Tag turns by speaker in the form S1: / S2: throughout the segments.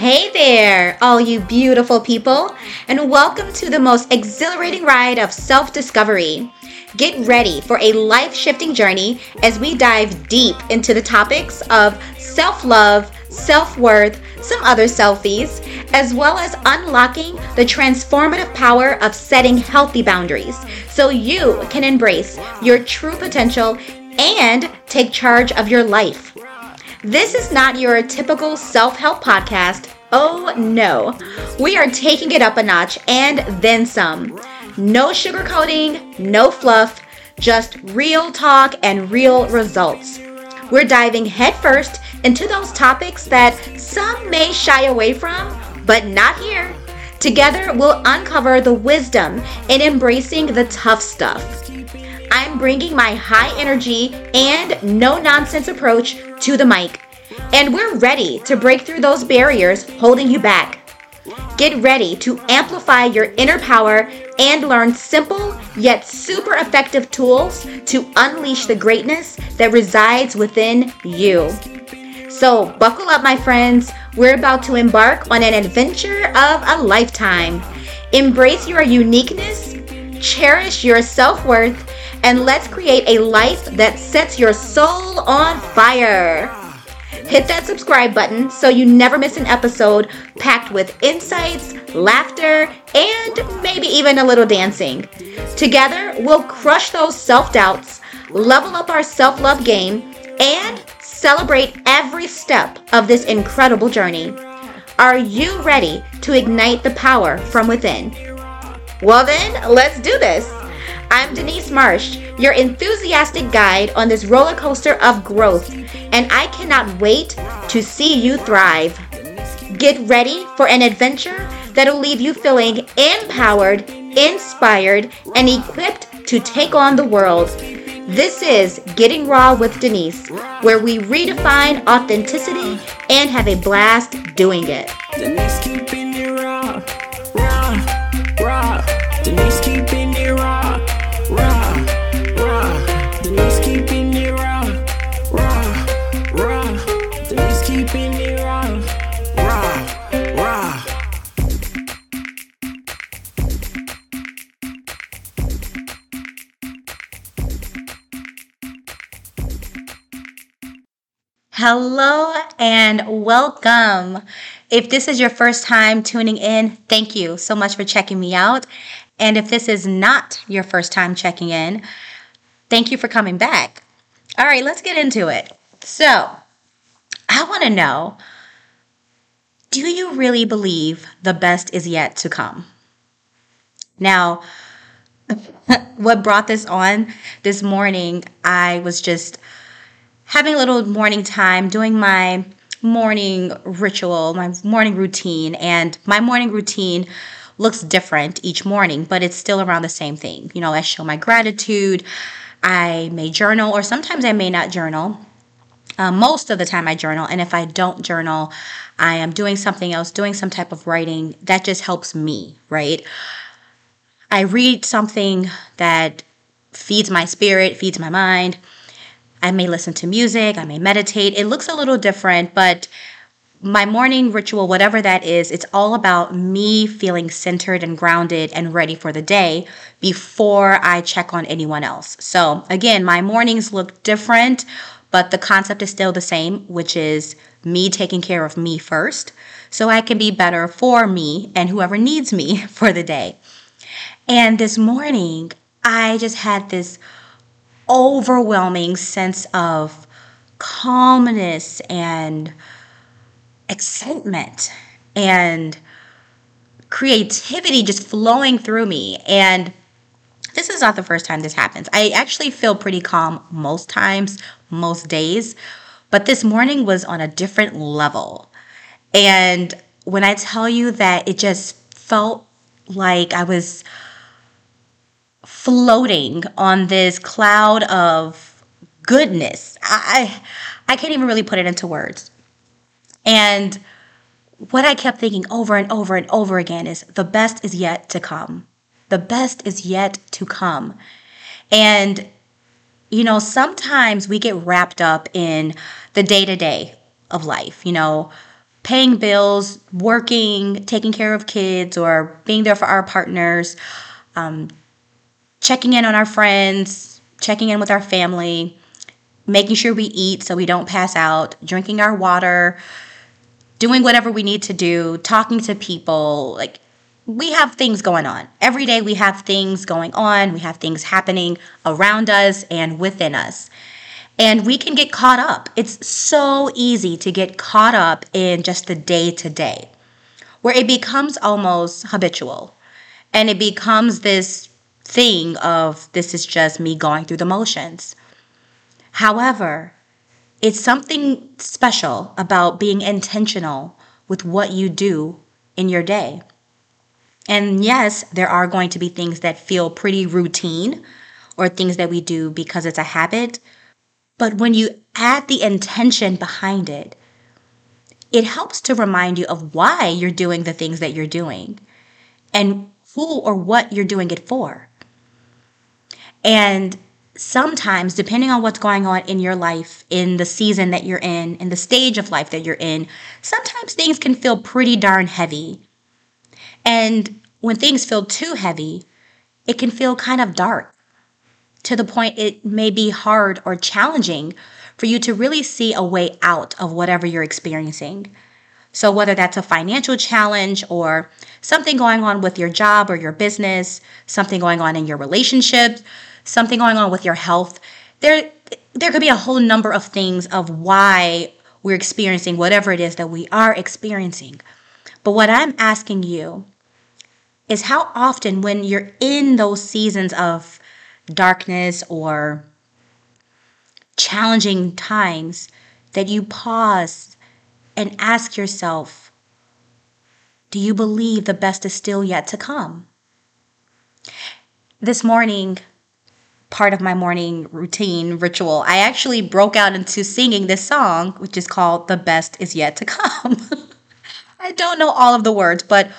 S1: Hey there, all you beautiful people, and welcome to the most exhilarating ride of self discovery. Get ready for a life shifting journey as we dive deep into the topics of self love, self worth, some other selfies, as well as unlocking the transformative power of setting healthy boundaries so you can embrace your true potential and take charge of your life. This is not your typical self help podcast. Oh no. We are taking it up a notch and then some. No sugarcoating, no fluff, just real talk and real results. We're diving headfirst into those topics that some may shy away from, but not here. Together, we'll uncover the wisdom in embracing the tough stuff. I'm bringing my high energy and no nonsense approach to the mic, and we're ready to break through those barriers holding you back. Get ready to amplify your inner power and learn simple yet super effective tools to unleash the greatness that resides within you. So, buckle up, my friends. We're about to embark on an adventure of a lifetime. Embrace your uniqueness, cherish your self worth, and let's create a life that sets your soul on fire. Hit that subscribe button so you never miss an episode packed with insights, laughter, and maybe even a little dancing. Together, we'll crush those self doubts, level up our self love game, and celebrate every step of this incredible journey. Are you ready to ignite the power from within? Well, then, let's do this. I'm Denise Marsh, your enthusiastic guide on this roller coaster of growth, and I cannot wait to see you thrive. Get ready for an adventure that'll leave you feeling empowered, inspired, and equipped to take on the world. This is Getting Raw with Denise, where we redefine authenticity and have a blast doing it. Hello and welcome. If this is your first time tuning in, thank you so much for checking me out. And if this is not your first time checking in, thank you for coming back. All right, let's get into it. So, I want to know do you really believe the best is yet to come? Now, what brought this on this morning, I was just having a little morning time, doing my morning ritual, my morning routine, and my morning routine looks different each morning, but it's still around the same thing. You know, I show my gratitude. I may journal, or sometimes I may not journal. Uh, most of the time, I journal, and if I don't journal, I am doing something else, doing some type of writing that just helps me, right? I read something that feeds my spirit, feeds my mind I may listen to music, I may meditate. It looks a little different, but my morning ritual, whatever that is, it's all about me feeling centered and grounded and ready for the day before I check on anyone else. So, again, my mornings look different, but the concept is still the same, which is me taking care of me first so I can be better for me and whoever needs me for the day. And this morning, I just had this overwhelming sense of calmness and excitement and creativity just flowing through me. And this is not the first time this happens. I actually feel pretty calm most times, most days, but this morning was on a different level. And when I tell you that it just felt like I was floating on this cloud of goodness. I I can't even really put it into words. And what I kept thinking over and over and over again is the best is yet to come. The best is yet to come. And you know, sometimes we get wrapped up in the day-to-day of life, you know, paying bills, working, taking care of kids, or being there for our partners, um, checking in on our friends, checking in with our family, making sure we eat so we don't pass out, drinking our water, doing whatever we need to do, talking to people. Like, we have things going on. Every day we have things going on, we have things happening around us and within us. And we can get caught up. It's so easy to get caught up in just the day to day, where it becomes almost habitual. And it becomes this thing of this is just me going through the motions. However, it's something special about being intentional with what you do in your day. And yes, there are going to be things that feel pretty routine or things that we do because it's a habit. But when you add the intention behind it, it helps to remind you of why you're doing the things that you're doing and who or what you're doing it for. And sometimes, depending on what's going on in your life, in the season that you're in, in the stage of life that you're in, sometimes things can feel pretty darn heavy. And when things feel too heavy, it can feel kind of dark to the point it may be hard or challenging for you to really see a way out of whatever you're experiencing. So, whether that's a financial challenge or something going on with your job or your business, something going on in your relationships, something going on with your health, there, there could be a whole number of things of why we're experiencing whatever it is that we are experiencing. But what I'm asking you is how often, when you're in those seasons of darkness or challenging times that you pause and ask yourself, do you believe the best is still yet to come? This morning, part of my morning routine ritual, I actually broke out into singing this song, which is called The Best Is Yet to Come. I don't know all of the words, but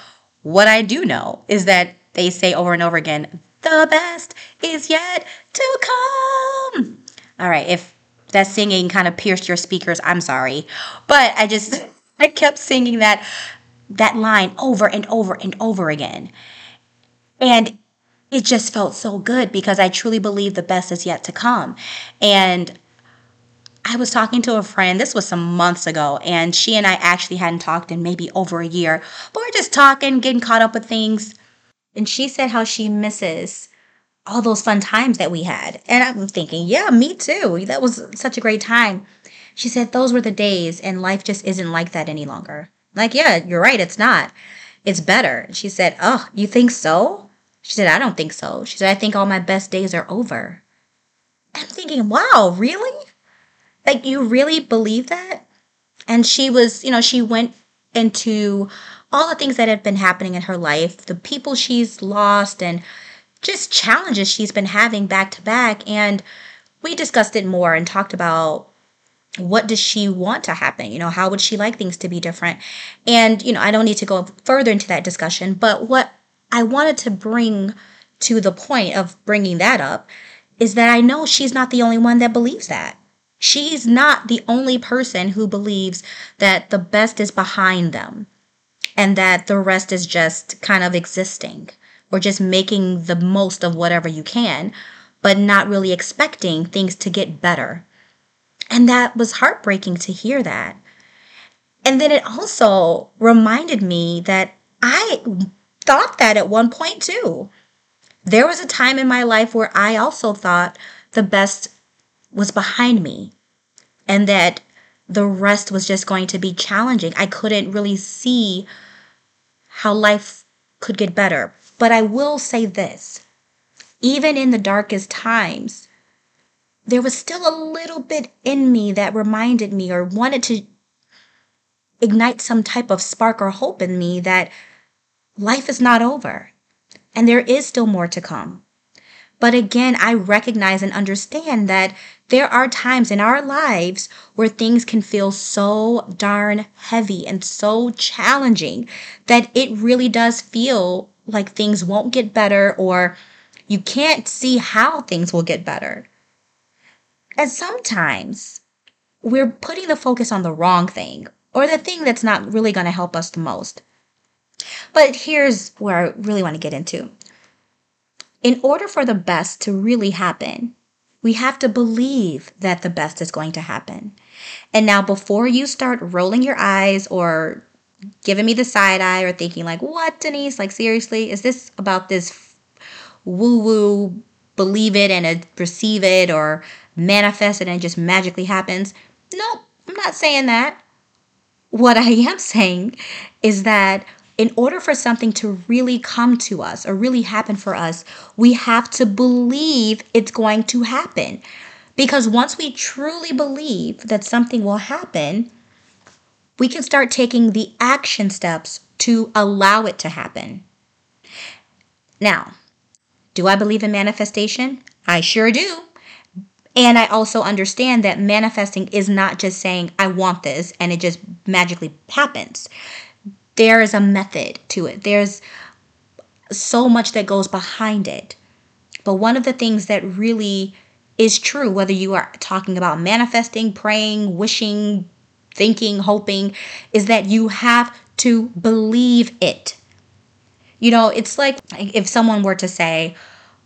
S1: what I do know is that they say over and over again, the best is yet to come. All right, if that singing kind of pierced your speakers, I'm sorry. But I just I kept singing that that line over and over and over again. And it just felt so good because I truly believe the best is yet to come. And I was talking to a friend, this was some months ago, and she and I actually hadn't talked in maybe over a year, but we're just talking, getting caught up with things. And she said how she misses all those fun times that we had. And I'm thinking, yeah, me too. That was such a great time. She said, those were the days, and life just isn't like that any longer. Like, yeah, you're right, it's not. It's better. She said, oh, you think so? She said, I don't think so. She said, I think all my best days are over. I'm thinking, wow, really? Like, you really believe that? And she was, you know, she went into all the things that have been happening in her life, the people she's lost, and just challenges she's been having back to back. And we discussed it more and talked about what does she want to happen? You know, how would she like things to be different? And, you know, I don't need to go further into that discussion, but what I wanted to bring to the point of bringing that up is that I know she's not the only one that believes that. She's not the only person who believes that the best is behind them and that the rest is just kind of existing or just making the most of whatever you can, but not really expecting things to get better. And that was heartbreaking to hear that. And then it also reminded me that I thought that at one point too. There was a time in my life where I also thought the best was behind me and that the rest was just going to be challenging. I couldn't really see how life could get better. But I will say this even in the darkest times, there was still a little bit in me that reminded me or wanted to ignite some type of spark or hope in me that life is not over and there is still more to come. But again, I recognize and understand that there are times in our lives where things can feel so darn heavy and so challenging that it really does feel like things won't get better or you can't see how things will get better. And sometimes we're putting the focus on the wrong thing or the thing that's not really going to help us the most. But here's where I really want to get into. In order for the best to really happen, we have to believe that the best is going to happen. And now, before you start rolling your eyes or giving me the side eye or thinking, like, what, Denise? Like, seriously, is this about this woo woo, believe it and receive it or manifest it and it just magically happens? Nope, I'm not saying that. What I am saying is that in order for something to really come to us or really happen for us, we have to believe it's going to happen. Because once we truly believe that something will happen, we can start taking the action steps to allow it to happen. Now, do I believe in manifestation? I sure do. And I also understand that manifesting is not just saying, I want this, and it just magically happens there is a method to it. There's so much that goes behind it. But one of the things that really is true, whether you are talking about manifesting, praying, wishing, thinking, hoping, is that you have to believe it. You know, it's like if someone were to say,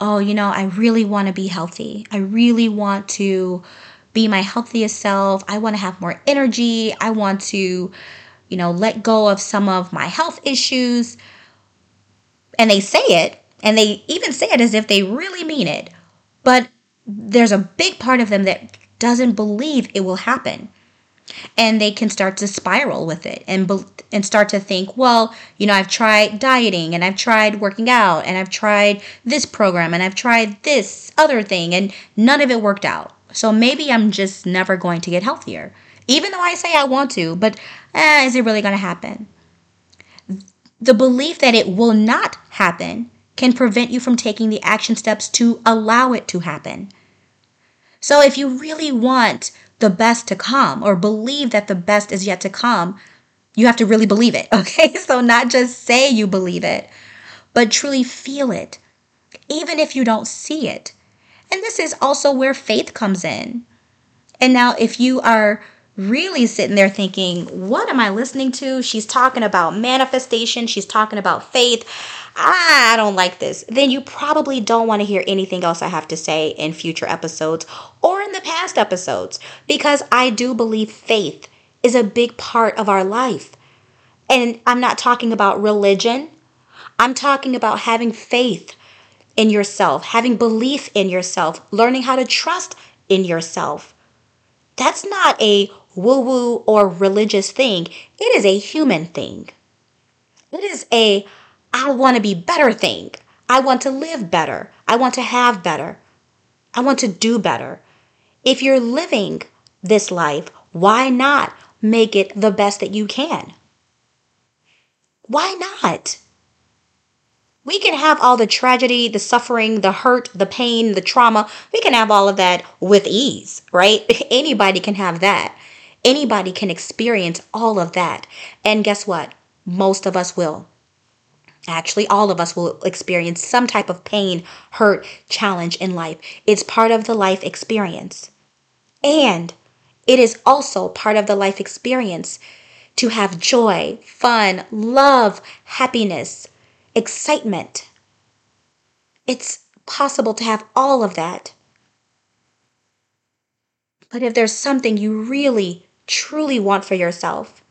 S1: Oh, you know, I really want to be healthy. I really want to be my healthiest self. I want to have more energy. I want to you know, let go of some of my health issues. And they say it, and they even say it as if they really mean it. But there's a big part of them that doesn't believe it will happen. And they can start to spiral with it and be- and start to think, well, you know, I've tried dieting and I've tried working out and I've tried this program and I've tried this other thing and none of it worked out. So maybe I'm just never going to get healthier even though I say I want to, but eh, is it really going to happen? The belief that it will not happen can prevent you from taking the action steps to allow it to happen. So if you really want the best to come or believe that the best is yet to come, you have to really believe it, okay? So not just say you believe it, but truly feel it, even if you don't see it. And this is also where faith comes in. And now, if you are really sitting there thinking, what am I listening to? She's talking about manifestation, she's talking about faith. I don't like this. Then you probably don't want to hear anything else I have to say in future episodes or in the past episodes because I do believe faith is a big part of our life. And I'm not talking about religion, I'm talking about having faith in yourself, having belief in yourself, learning how to trust in yourself. That's not a woo woo or religious thing. It is a human thing. It is a I want to be better thing. I want to live better. I want to have better. I want to do better. If you're living this life, why not make it the best that you can? Why not? We can have all the tragedy, the suffering, the hurt, the pain, the trauma. We can have all of that with ease, right? Anybody can have that. Anybody can experience all of that. And guess what? Most of us will. Actually, all of us will experience some type of pain, hurt, challenge in life. It's part of the life experience. And it is also part of the life experience to have joy, fun, love, happiness, excitement. It's possible to have all of that. But if there's something you really truly want for yourself.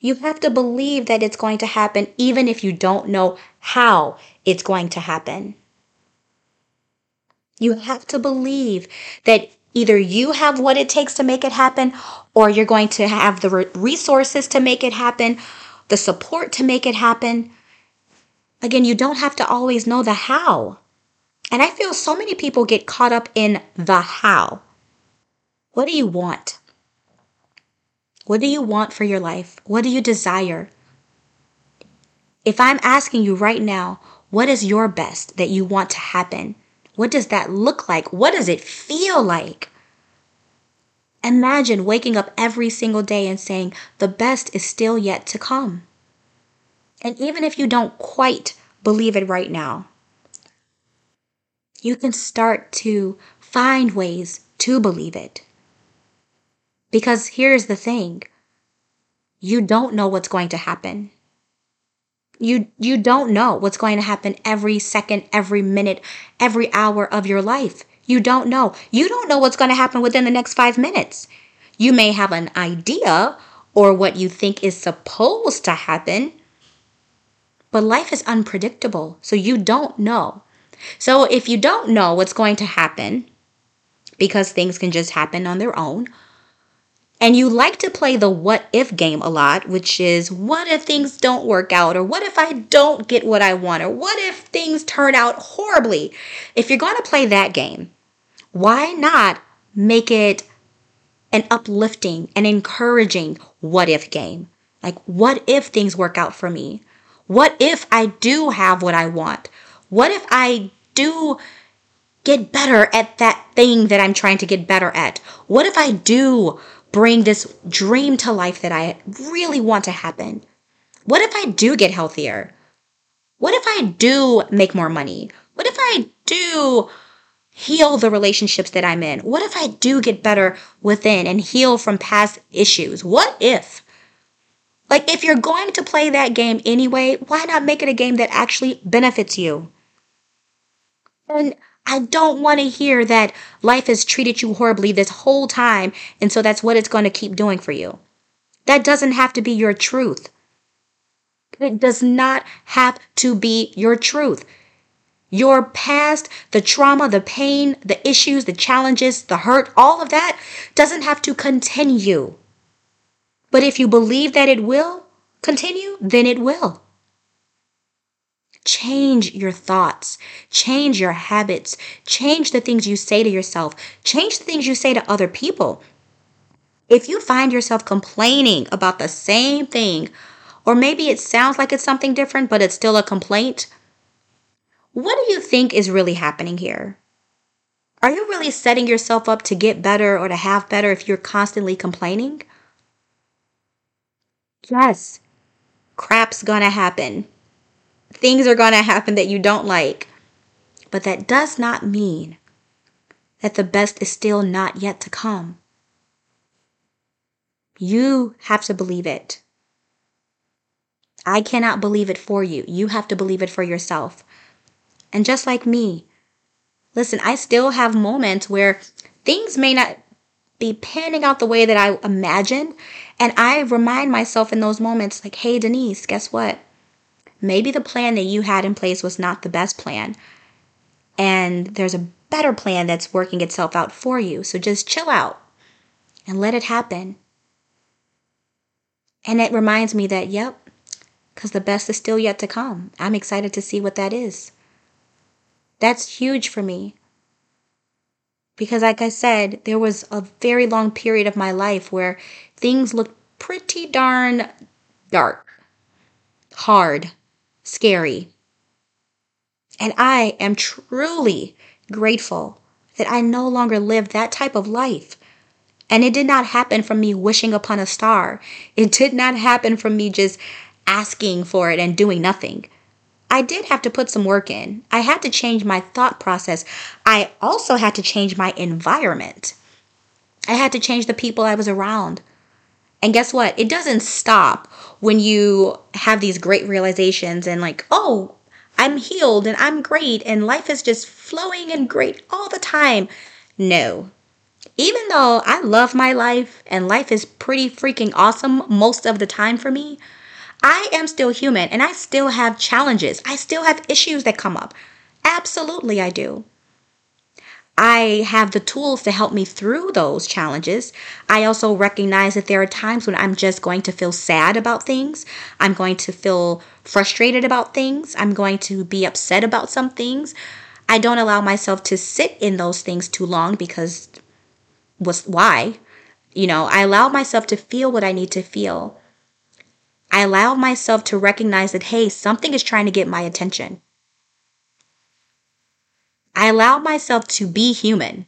S1: You have to believe that it's going to happen even if you don't know how it's going to happen. You have to believe that either you have what it takes to make it happen or you're going to have the resources to make it happen, the support to make it happen. Again, you don't have to always know the how. And I feel so many people get caught up in the how. What do you want? What do you want for your life? What do you desire? If I'm asking you right now, what is your best that you want to happen? What does that look like? What does it feel like? Imagine waking up every single day and saying, the best is still yet to come. And even if you don't quite believe it right now, you can start to find ways to believe it. Because here's the thing you don't know what's going to happen. You, you don't know what's going to happen every second, every minute, every hour of your life. You don't know. You don't know what's going to happen within the next five minutes. You may have an idea or what you think is supposed to happen, but life is unpredictable, so you don't know. So if you don't know what's going to happen, because things can just happen on their own, and you like to play the what if game a lot, which is what if things don't work out, or what if I don't get what I want, or what if things turn out horribly. If you're going to play that game, why not make it an uplifting and encouraging what if game? Like, what if things work out for me? What if I do have what I want? What if I do get better at that thing that I'm trying to get better at? What if I do bring this dream to life that I really want to happen? What if I do get healthier? What if I do make more money? What if I do heal the relationships that I'm in? What if I do get better within and heal from past issues? What if? Like, if you're going to play that game anyway, why not make it a game that actually benefits you? And I don't want to hear that life has treated you horribly this whole time, and so that's what it's going to keep doing for you. That doesn't have to be your truth. It does not have to be your truth. Your past, the trauma, the pain, the issues, the challenges, the hurt, all of that doesn't have to continue. But if you believe that it will continue, then it will. Change your thoughts, change your habits, change the things you say to yourself, change the things you say to other people. If you find yourself complaining about the same thing, or maybe it sounds like it's something different, but it's still a complaint, what do you think is really happening here? Are you really setting yourself up to get better or to have better if you're constantly complaining? Yes, crap's gonna happen. Things are gonna happen that you don't like. But that does not mean that the best is still not yet to come. You have to believe it. I cannot believe it for you. You have to believe it for yourself. And just like me, listen, I still have moments where things may not be panning out the way that I imagined. And I remind myself in those moments, like, hey, Denise, guess what? Maybe the plan that you had in place was not the best plan. And there's a better plan that's working itself out for you. So just chill out and let it happen. And it reminds me that, yep, because the best is still yet to come. I'm excited to see what that is. That's huge for me. Because, like I said, there was a very long period of my life where things looked pretty darn dark, hard, scary. And I am truly grateful that I no longer live that type of life. And it did not happen from me wishing upon a star. It did not happen from me just asking for it and doing nothing. I did have to put some work in. I had to change my thought process. I also had to change my environment. I had to change the people I was around. And guess what? It doesn't stop when you have these great realizations and, like, oh, I'm healed and I'm great and life is just flowing and great all the time. No. Even though I love my life and life is pretty freaking awesome most of the time for me, I am still human and I still have challenges. I still have issues that come up. Absolutely, I do. I have the tools to help me through those challenges. I also recognize that there are times when I'm just going to feel sad about things. I'm going to feel frustrated about things. I'm going to be upset about some things. I don't allow myself to sit in those things too long because was why? You know, I allow myself to feel what I need to feel. I allow myself to recognize that, hey, something is trying to get my attention. I allow myself to be human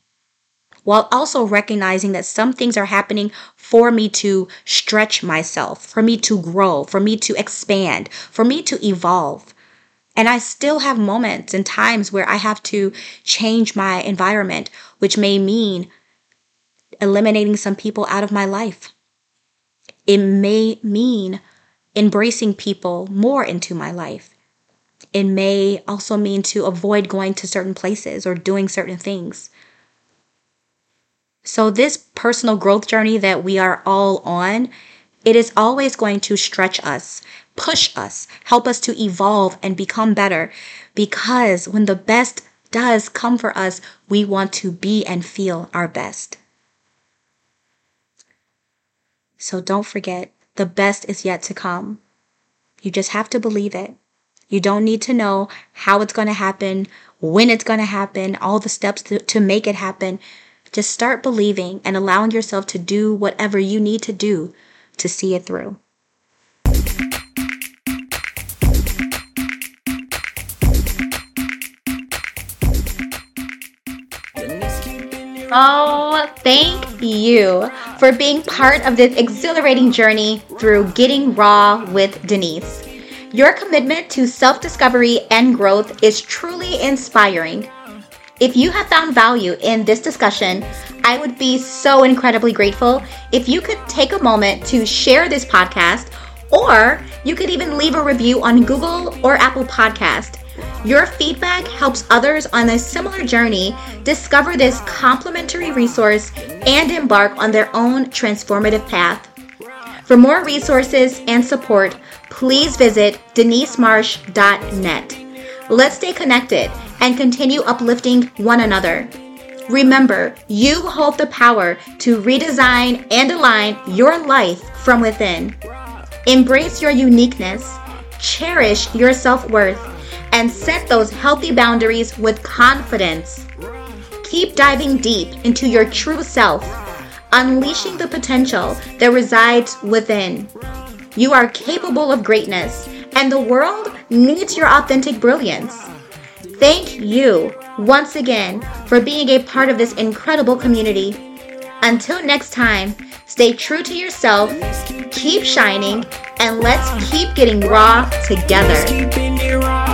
S1: while also recognizing that some things are happening for me to stretch myself, for me to grow, for me to expand, for me to evolve. And I still have moments and times where I have to change my environment, which may mean eliminating some people out of my life. It may mean embracing people more into my life. It may also mean to avoid going to certain places or doing certain things. So, this personal growth journey that we are all on, it is always going to stretch us, push us, help us to evolve and become better. Because when the best does come for us, we want to be and feel our best. So don't forget, the best is yet to come. You just have to believe it. You don't need to know how it's going to happen, when it's going to happen, all the steps to, to make it happen. Just start believing and allowing yourself to do whatever you need to do to see it through. Oh, thank you for being part of this exhilarating journey through Getting Raw with Denise. Your commitment to self discovery and growth is truly inspiring. If you have found value in this discussion, I would be so incredibly grateful if you could take a moment to share this podcast, or you could even leave a review on Google or Apple Podcast. Your feedback helps others on a similar journey discover this complimentary resource and embark on their own transformative path. For more resources and support, please visit denisemarsh.net. Let's stay connected and continue uplifting one another. Remember, you hold the power to redesign and align your life from within. Embrace your uniqueness, cherish your self worth, and set those healthy boundaries with confidence. Keep diving deep into your true self, unleashing the potential that resides within. You are capable of greatness, and the world needs your authentic brilliance. Thank you once again for being a part of this incredible community. Until next time, stay true to yourself, keep shining, and let's keep getting raw together.